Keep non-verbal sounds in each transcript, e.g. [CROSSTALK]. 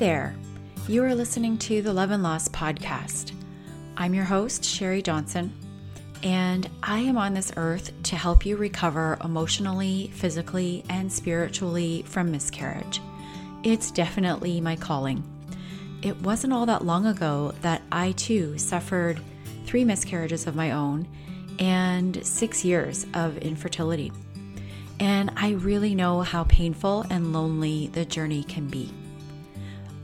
there. You are listening to the Love and Loss podcast. I'm your host, Sherry Johnson, and I am on this earth to help you recover emotionally, physically, and spiritually from miscarriage. It's definitely my calling. It wasn't all that long ago that I too suffered three miscarriages of my own and six years of infertility. And I really know how painful and lonely the journey can be.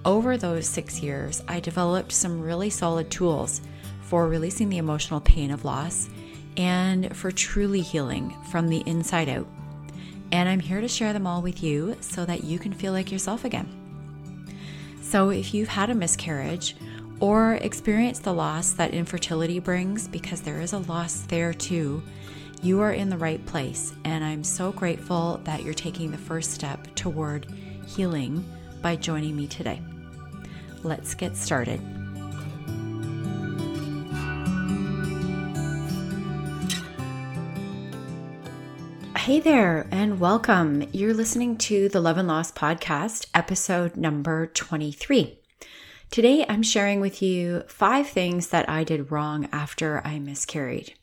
Over those six years, I developed some really solid tools for releasing the emotional pain of loss and for truly healing from the inside out. And I'm here to share them all with you so that you can feel like yourself again. So, if you've had a miscarriage or experienced the loss that infertility brings, because there is a loss there too, you are in the right place. And I'm so grateful that you're taking the first step toward healing by joining me today. Let's get started. Hey there, and welcome. You're listening to the Love and Loss Podcast, episode number 23. Today, I'm sharing with you five things that I did wrong after I miscarried.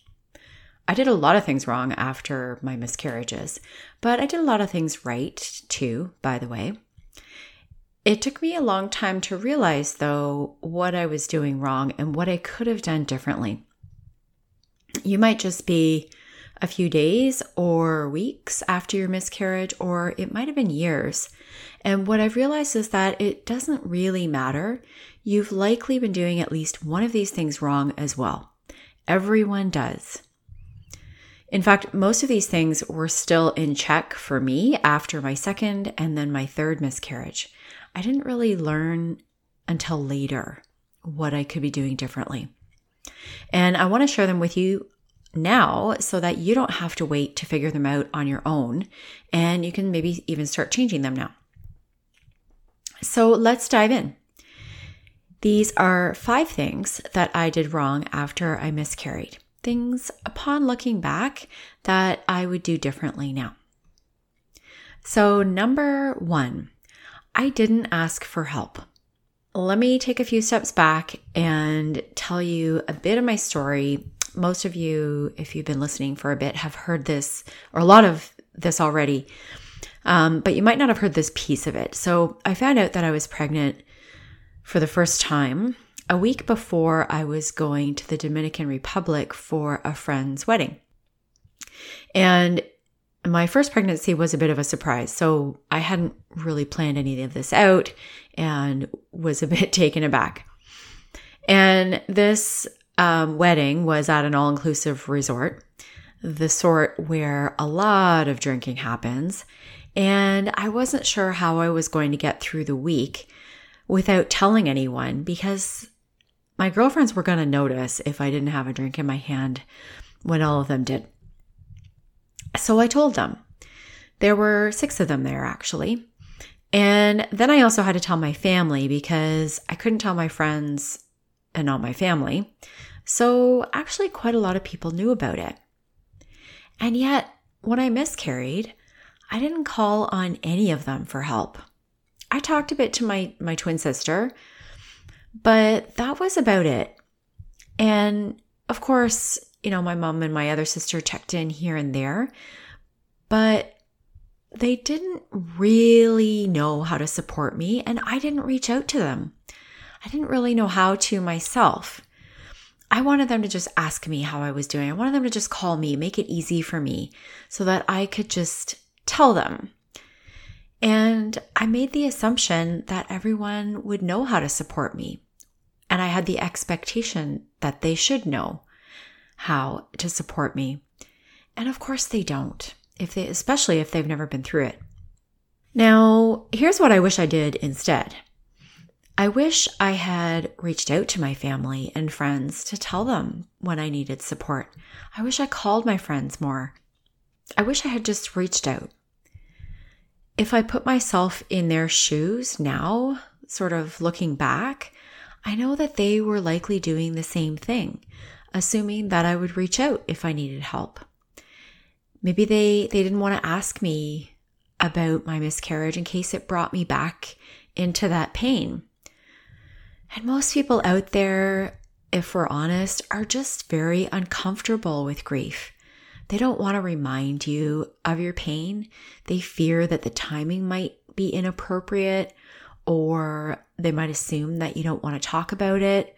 I did a lot of things wrong after my miscarriages, but I did a lot of things right too, by the way. It took me a long time to realize, though, what I was doing wrong and what I could have done differently. You might just be a few days or weeks after your miscarriage, or it might have been years. And what I've realized is that it doesn't really matter. You've likely been doing at least one of these things wrong as well. Everyone does. In fact, most of these things were still in check for me after my second and then my third miscarriage. I didn't really learn until later what I could be doing differently. And I want to share them with you now so that you don't have to wait to figure them out on your own and you can maybe even start changing them now. So let's dive in. These are five things that I did wrong after I miscarried things upon looking back that I would do differently now. So, number one, I didn't ask for help. Let me take a few steps back and tell you a bit of my story. Most of you, if you've been listening for a bit, have heard this or a lot of this already, um, but you might not have heard this piece of it. So, I found out that I was pregnant for the first time a week before I was going to the Dominican Republic for a friend's wedding. And my first pregnancy was a bit of a surprise. So I hadn't really planned any of this out and was a [LAUGHS] bit taken aback. And this um, wedding was at an all inclusive resort, the sort where a lot of drinking happens. And I wasn't sure how I was going to get through the week without telling anyone because my girlfriends were going to notice if I didn't have a drink in my hand when all of them did. So I told them. There were six of them there, actually. And then I also had to tell my family because I couldn't tell my friends and not my family. So actually, quite a lot of people knew about it. And yet, when I miscarried, I didn't call on any of them for help. I talked a bit to my, my twin sister, but that was about it. And of course, you know, my mom and my other sister checked in here and there, but they didn't really know how to support me, and I didn't reach out to them. I didn't really know how to myself. I wanted them to just ask me how I was doing. I wanted them to just call me, make it easy for me so that I could just tell them. And I made the assumption that everyone would know how to support me. And I had the expectation that they should know how to support me. And of course they don't. If they especially if they've never been through it. Now, here's what I wish I did instead. I wish I had reached out to my family and friends to tell them when I needed support. I wish I called my friends more. I wish I had just reached out. If I put myself in their shoes now, sort of looking back, I know that they were likely doing the same thing, assuming that I would reach out if I needed help. Maybe they, they didn't want to ask me about my miscarriage in case it brought me back into that pain. And most people out there, if we're honest, are just very uncomfortable with grief. They don't want to remind you of your pain. They fear that the timing might be inappropriate or they might assume that you don't want to talk about it.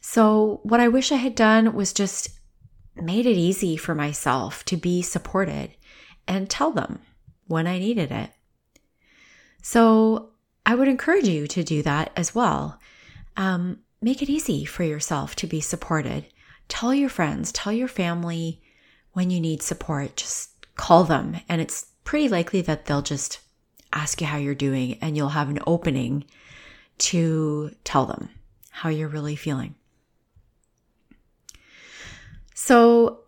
So, what I wish I had done was just made it easy for myself to be supported and tell them when I needed it. So, I would encourage you to do that as well. Um, make it easy for yourself to be supported. Tell your friends, tell your family when you need support. Just call them, and it's pretty likely that they'll just ask you how you're doing, and you'll have an opening to tell them how you're really feeling. So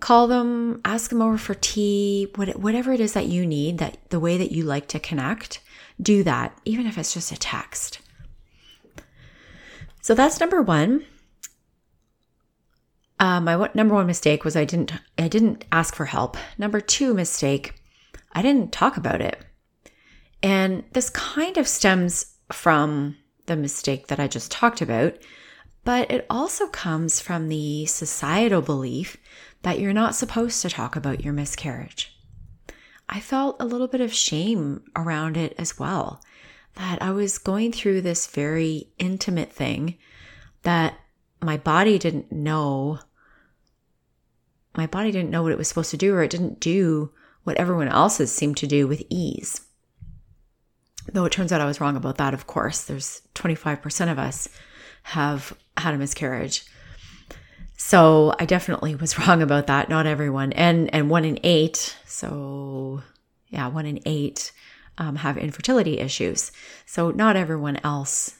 call them, ask them over for tea, whatever it is that you need, that the way that you like to connect, do that, even if it's just a text. So that's number one. Uh, my number one mistake was I didn't I didn't ask for help. Number two mistake, I didn't talk about it. And this kind of stems from the mistake that I just talked about, but it also comes from the societal belief that you're not supposed to talk about your miscarriage. I felt a little bit of shame around it as well, that I was going through this very intimate thing that my body didn't know. My body didn't know what it was supposed to do, or it didn't do what everyone else's seemed to do with ease. Though it turns out I was wrong about that, of course. There's 25% of us have had a miscarriage. So I definitely was [LAUGHS] wrong about that. Not everyone, and and one in eight. So yeah, one in eight um, have infertility issues. So not everyone else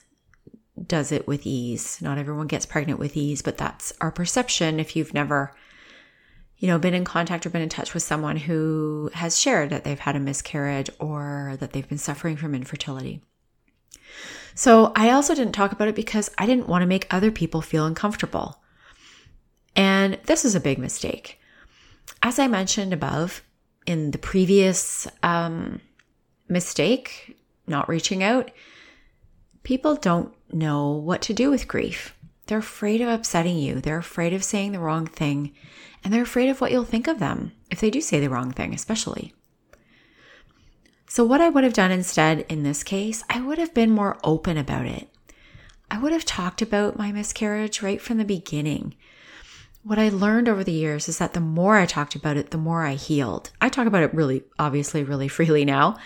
does it with ease. Not everyone gets pregnant with ease, but that's our perception. If you've never, you know, been in contact or been in touch with someone who has shared that they've had a miscarriage or that they've been suffering from infertility. So I also didn't talk about it because I didn't want to make other people feel uncomfortable. And this is a big mistake. As I mentioned above in the previous um, mistake, not reaching out, people don't know what to do with grief. They're afraid of upsetting you. They're afraid of saying the wrong thing. And they're afraid of what you'll think of them if they do say the wrong thing, especially. So, what I would have done instead in this case, I would have been more open about it. I would have talked about my miscarriage right from the beginning. What I learned over the years is that the more I talked about it, the more I healed. I talk about it really, obviously, really [LAUGHS] freely now.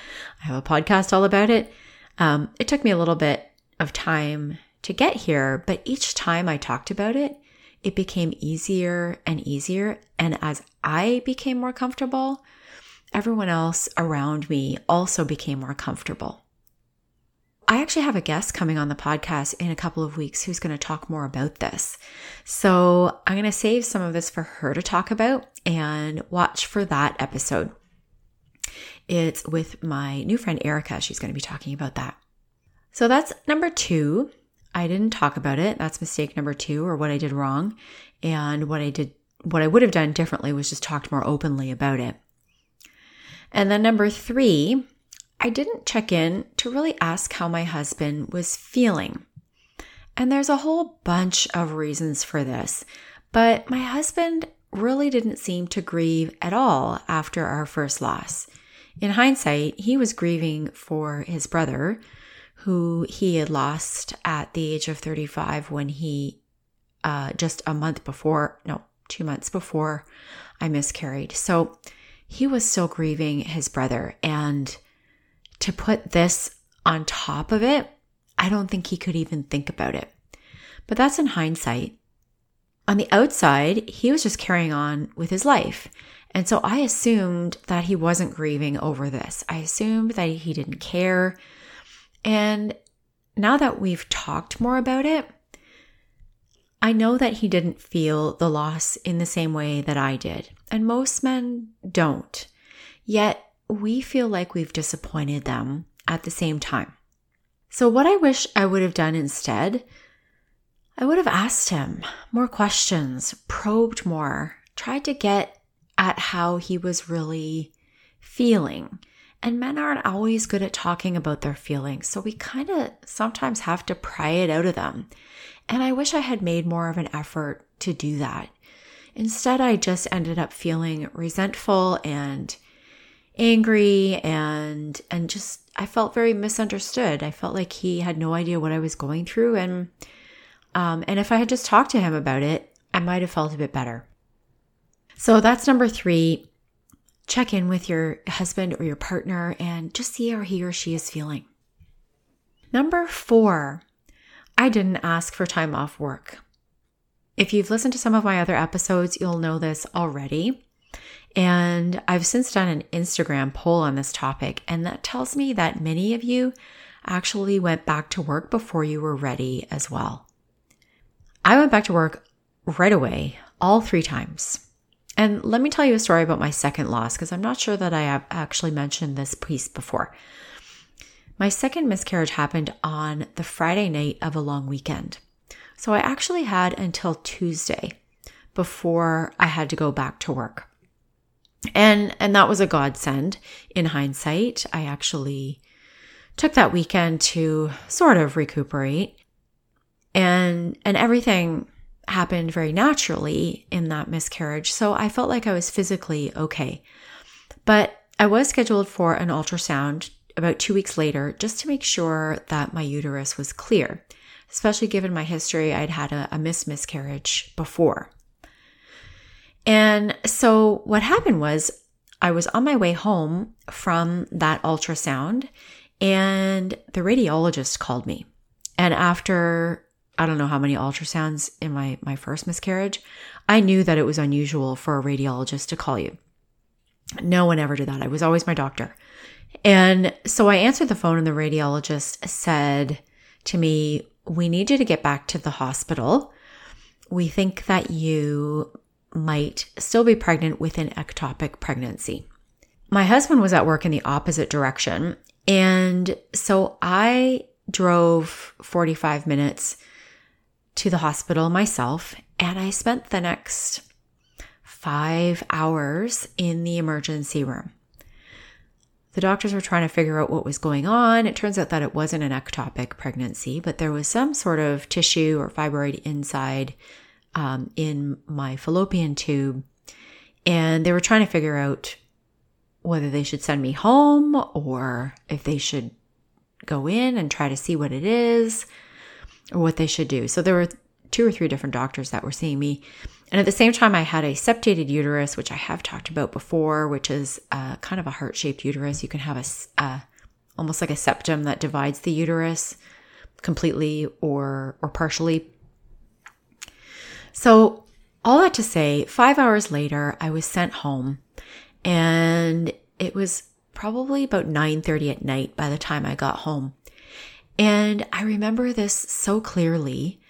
I have a podcast all about it. Um, it took me a little bit of time to get here, but each time I talked about it, it became easier and easier. And as I became more comfortable, everyone else around me also became more comfortable. I actually have a guest coming on the podcast in a couple of weeks who's going to talk more about this. So I'm going to save some of this for her to talk about and watch for that episode. It's with my new friend Erica. She's going to be talking about that. So that's number two. I didn't talk about it. That's mistake number two, or what I did wrong. And what I did, what I would have done differently was just talked more openly about it. And then number three, I didn't check in to really ask how my husband was feeling. And there's a whole bunch of reasons for this, but my husband really didn't seem to grieve at all after our first loss. In hindsight, he was grieving for his brother, who he had lost at the age of 35 when he, uh, just a month before, no, two months before I miscarried. So he was still grieving his brother. And to put this on top of it, I don't think he could even think about it. But that's in hindsight. On the outside, he was just carrying on with his life. And so I assumed that he wasn't grieving over this. I assumed that he didn't care. And now that we've talked more about it, I know that he didn't feel the loss in the same way that I did, and most men don't. Yet we feel like we've disappointed them at the same time. So, what I wish I would have done instead, I would have asked him more questions, probed more, tried to get at how he was really feeling, And men aren't always good at talking about their feelings. So we kind of sometimes have to pry it out of them. And I wish I had made more of an effort to do that. Instead, I just ended up feeling resentful and angry and and just I felt very misunderstood. I felt like he had no idea what I was going through and um and if I had just talked to him about it, I might have felt a bit better. So that's number 3. Check in with your husband or your partner and just see how he or she is feeling. Number 4. I didn't ask for time off work. If you've listened to some of my other episodes, you'll know this already. And I've since done an Instagram poll on this topic, and that tells me that many of you actually went back to work before you were ready as well. I went back to work right away, all three times. And let me tell you a story about my second loss, because I'm not sure that I have actually mentioned this piece before. My second miscarriage happened on the Friday night of a long weekend. So I actually had until Tuesday before I had to go back to work. And and that was a godsend in hindsight. I actually took that weekend to sort of recuperate. And and everything happened very naturally in that miscarriage. So I felt like I was physically okay. But I was scheduled for an ultrasound about 2 weeks later just to make sure that my uterus was clear especially given my history. I'd had a, a missed miscarriage before. And so what happened was I was on my way home from that ultrasound and the radiologist called me. And after I don't know how many ultrasounds in my my first miscarriage, I knew that it was unusual for a radiologist to call you. No one ever did that. I was always my doctor. And so I answered the phone and the radiologist said to me, we need you to get back to the hospital. We think that you might still be pregnant with an ectopic pregnancy. My husband was at work in the opposite direction. And so I drove 45 minutes to the hospital myself, and I spent the next five hours in the emergency room. The doctors were trying to figure out what was going on. It turns out that it wasn't an ectopic pregnancy, but there was some sort of tissue or fibroid inside um, in my fallopian tube. And they were trying to figure out whether they should send me home or if they should go in and try to see what it is or what they should do. So there were two or three different doctors that were seeing me. And at the same time, I had a septated uterus, which I have talked about before, which is uh, kind of a heart shaped uterus. You can have a, uh, almost like a septum that divides the uterus completely or, or partially. So all that to say, five hours later, I was sent home and it was probably about 9.30 at night by the time I got home. And I remember this so clearly.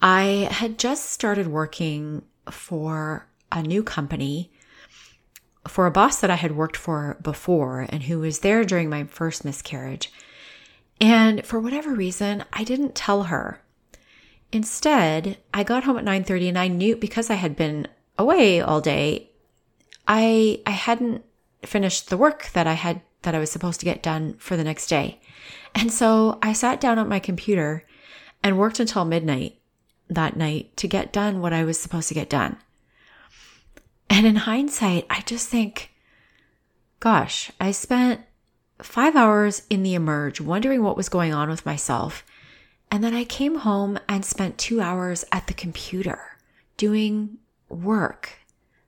I had just started working for a new company for a boss that I had worked for before and who was there during my first miscarriage. And for whatever reason, I didn't tell her. Instead, I got home at 9:30 and I knew because I had been away all day, I I hadn't finished the work that I had that I was supposed to get done for the next day. And so I sat down at my computer and worked until midnight that night to get done what I was supposed to get done. And in hindsight, I just think, gosh, I spent five hours in the emerge wondering what was going on with myself. And then I came home and spent two hours at the computer doing work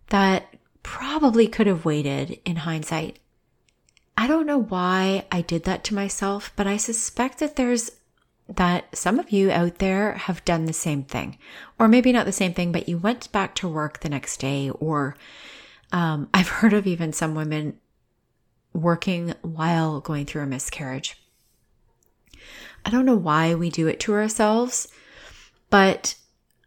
that probably could have waited in hindsight. I don't know why I did that to myself, but I suspect that there's that some of you out there have done the same thing, or maybe not the same thing, but you went back to work the next day, or um, [LAUGHS] I've heard of even some women working while going through a miscarriage. I don't know why we do it to ourselves, but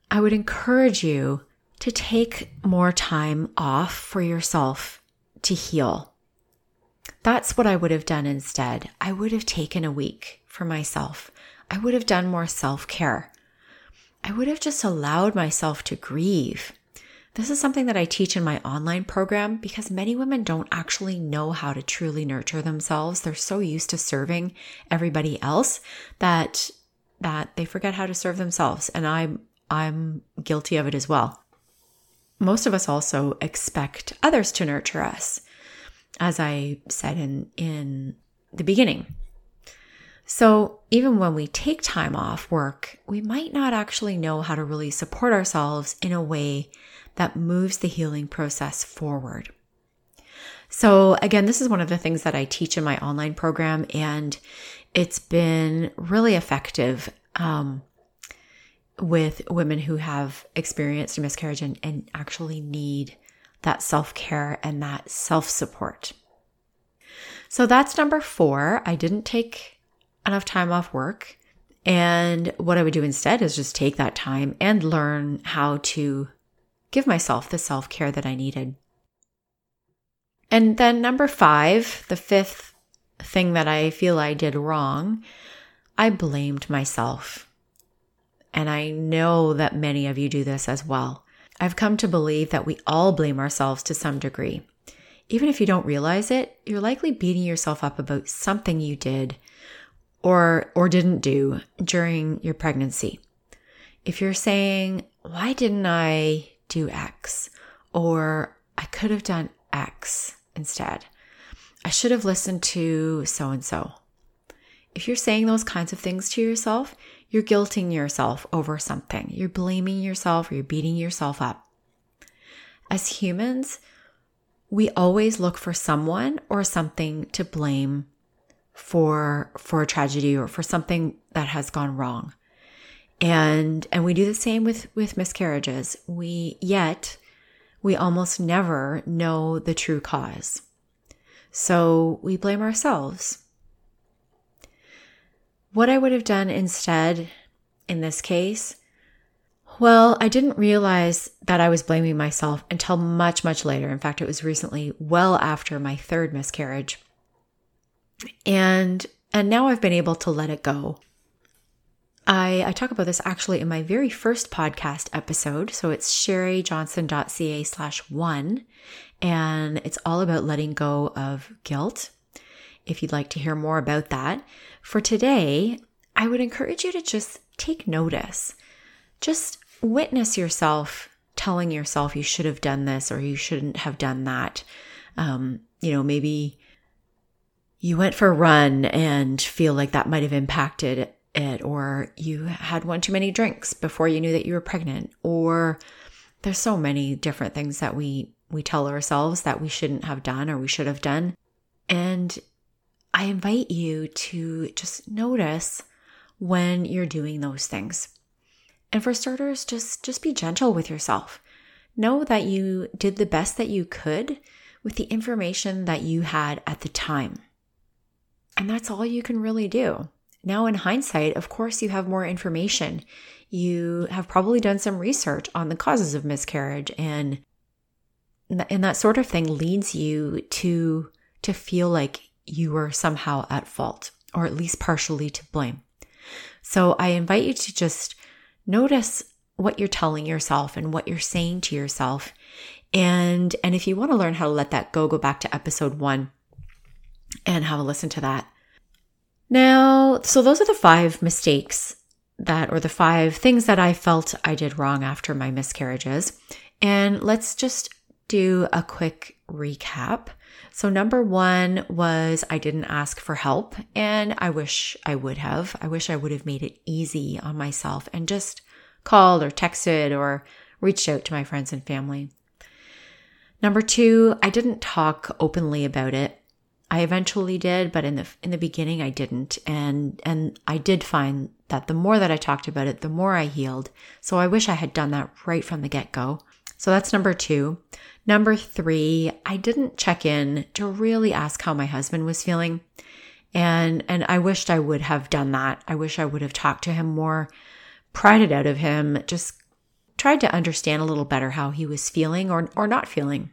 I would encourage you to take more time off for yourself to heal. That's what I would have done instead. I would have taken a week for myself. I would have done more self care. I would have just allowed myself to grieve. This is something that I teach in my online program because many women don't actually know how to truly nurture themselves. They're so used to serving everybody else that that they forget how to serve themselves and I'm I'm guilty of it as well. Most of us also expect others to nurture us as I said in in the beginning. So, even when we take time off work, we might not actually know how to really support ourselves in a way that moves the healing process forward. So, again, this is one of the things that I teach in my online program, and it's been really effective um, with women who have experienced a miscarriage and, and actually need that self care and that self support. So, that's number four. I didn't take enough time off work. And what I would do instead is just take that time and learn how to give myself the self care that I needed. And then, number five, the fifth thing that I feel I did wrong, I blamed myself. And I know that many of you do this as well. I've come to believe that we all blame ourselves to some degree. Even if you don't realize it, you're likely beating yourself up about something you did or or didn't do during your pregnancy. If you're saying, "Why didn't I do X?" or "I could have done X instead." I should have listened to so and so. If you're saying those kinds of things to yourself, you're guilting yourself over something. You're blaming yourself you're beating yourself up. As humans, we always look for someone or something to blame for for a tragedy or for something that has gone wrong. And and we do the same with with miscarriages. We yet we almost never know the true cause. So we blame ourselves. What I would have done instead in this case, well, I didn't realize that I was blaming myself until much, much later. In fact, it was recently, well after my third miscarriage. And and now I've been able to let it go. I, I talk about this actually in my very first podcast episode. So it's sherryjohnson.ca slash one. And it's all about letting go of guilt. If you'd like to hear more about that. For today, I would encourage you to just take notice. Just witness yourself telling yourself you should have done this or you shouldn't have done that. Um, you know, maybe you went for a run and feel like that might have impacted it, or you had one too many drinks before you knew that you were pregnant, or there's so many different things that we we tell ourselves that we shouldn't have done or we should have done. And I invite you to just notice when you're doing those things. And for starters, just just be gentle with yourself. Know that you did the best that you could with the information that you had at the time. And that's all you can really do. Now, in hindsight, of course, you have more information. You have probably done some research on the causes of miscarriage, and and that sort of thing leads you to to feel like you were somehow at fault, or at least partially to blame. So I invite you to just notice what you're telling yourself and what you're saying to yourself. And and if you want to learn how to let that go, go back to episode 1 and have a listen to that. Now, so those are the five mistakes that, or the five things that I felt I did wrong after my miscarriages. And let's just do a quick recap. So, number one was I didn't ask for help, and I wish I would have. I wish I would have made it easy on myself and just called or texted or reached out to my friends and family. Number two, I didn't talk openly about it. I eventually did, but in the in the beginning I didn't. And and I did find that the more that I talked about it, the more I healed. So I wish I had done that right from the get-go. So that's number 2. Number 3, I didn't check in to really ask how my husband was feeling. And and I wished I would have done that. I wish I would have talked to him more, pried it out of him, just tried to understand a little better how he was feeling or or not feeling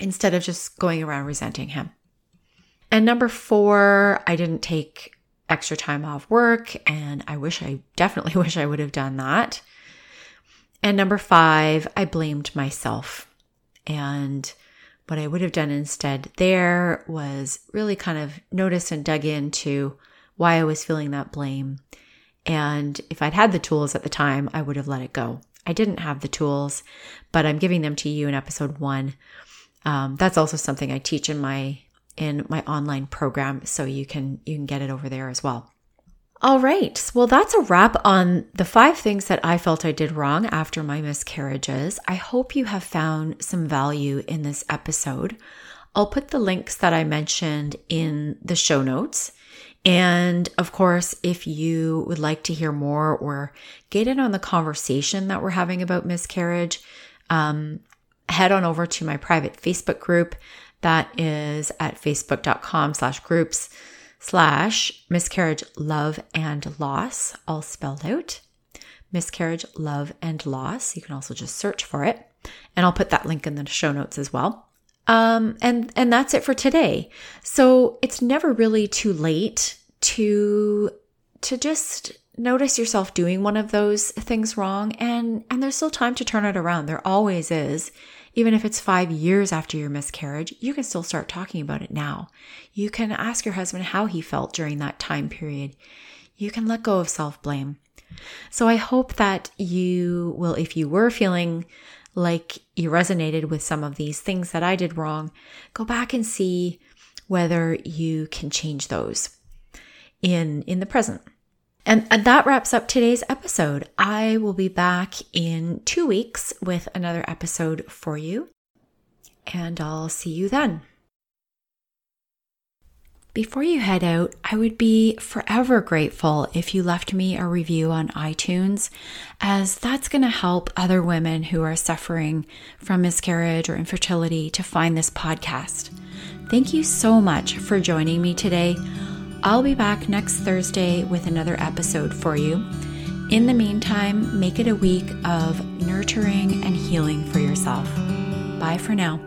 instead of just going around resenting him. And number four, I didn't take extra time off work, and I wish I definitely [LAUGHS] wish I would have done that. And number five, I blamed myself. And what I would have done instead there was really kind of notice and dug into why I was feeling that blame. And if I'd had the tools at the time, I would have let it go. I didn't have the tools, but I'm giving them to you in episode one. Um, that's also something I teach in my in my online program, so you can you can get it over there as well. All right. Well, that's a wrap on the five things that I felt I did wrong after my miscarriages. I hope you have found some value in this episode. I'll put the links that I mentioned in the show notes. And of course, if you would like to hear more or get in on the conversation that we're having about miscarriage, um, head on over to my private Facebook group. That is at facebook.com slash groups slash miscarriage, love, and loss, all spelled out. Miscarriage, love, and loss. You can also just search for it. And I'll put that link in the show notes as well. Um, and and that's it for today. So it's never really too late to to just notice yourself doing one of those things wrong and and there's still time to turn it around. There always is. Even if it's five years after your miscarriage, you can still start talking about it now. You can ask your husband how he felt during that time period. You can let go of self blame. So I hope that you will, if you were feeling like you resonated with some of these things that I did wrong, go back and see whether you can change those in in the present. And, that wraps up today's episode. I will be back in two weeks with another episode for you, and I'll see you then. Before you head out, I would be forever grateful if you left me a review on iTunes, as that's going to help other women who are suffering from miscarriage or infertility to find this podcast. Thank you so much for joining me today. I'll be back next Thursday with another episode for you. In the meantime, make it a week of nurturing and healing for yourself. Bye for now.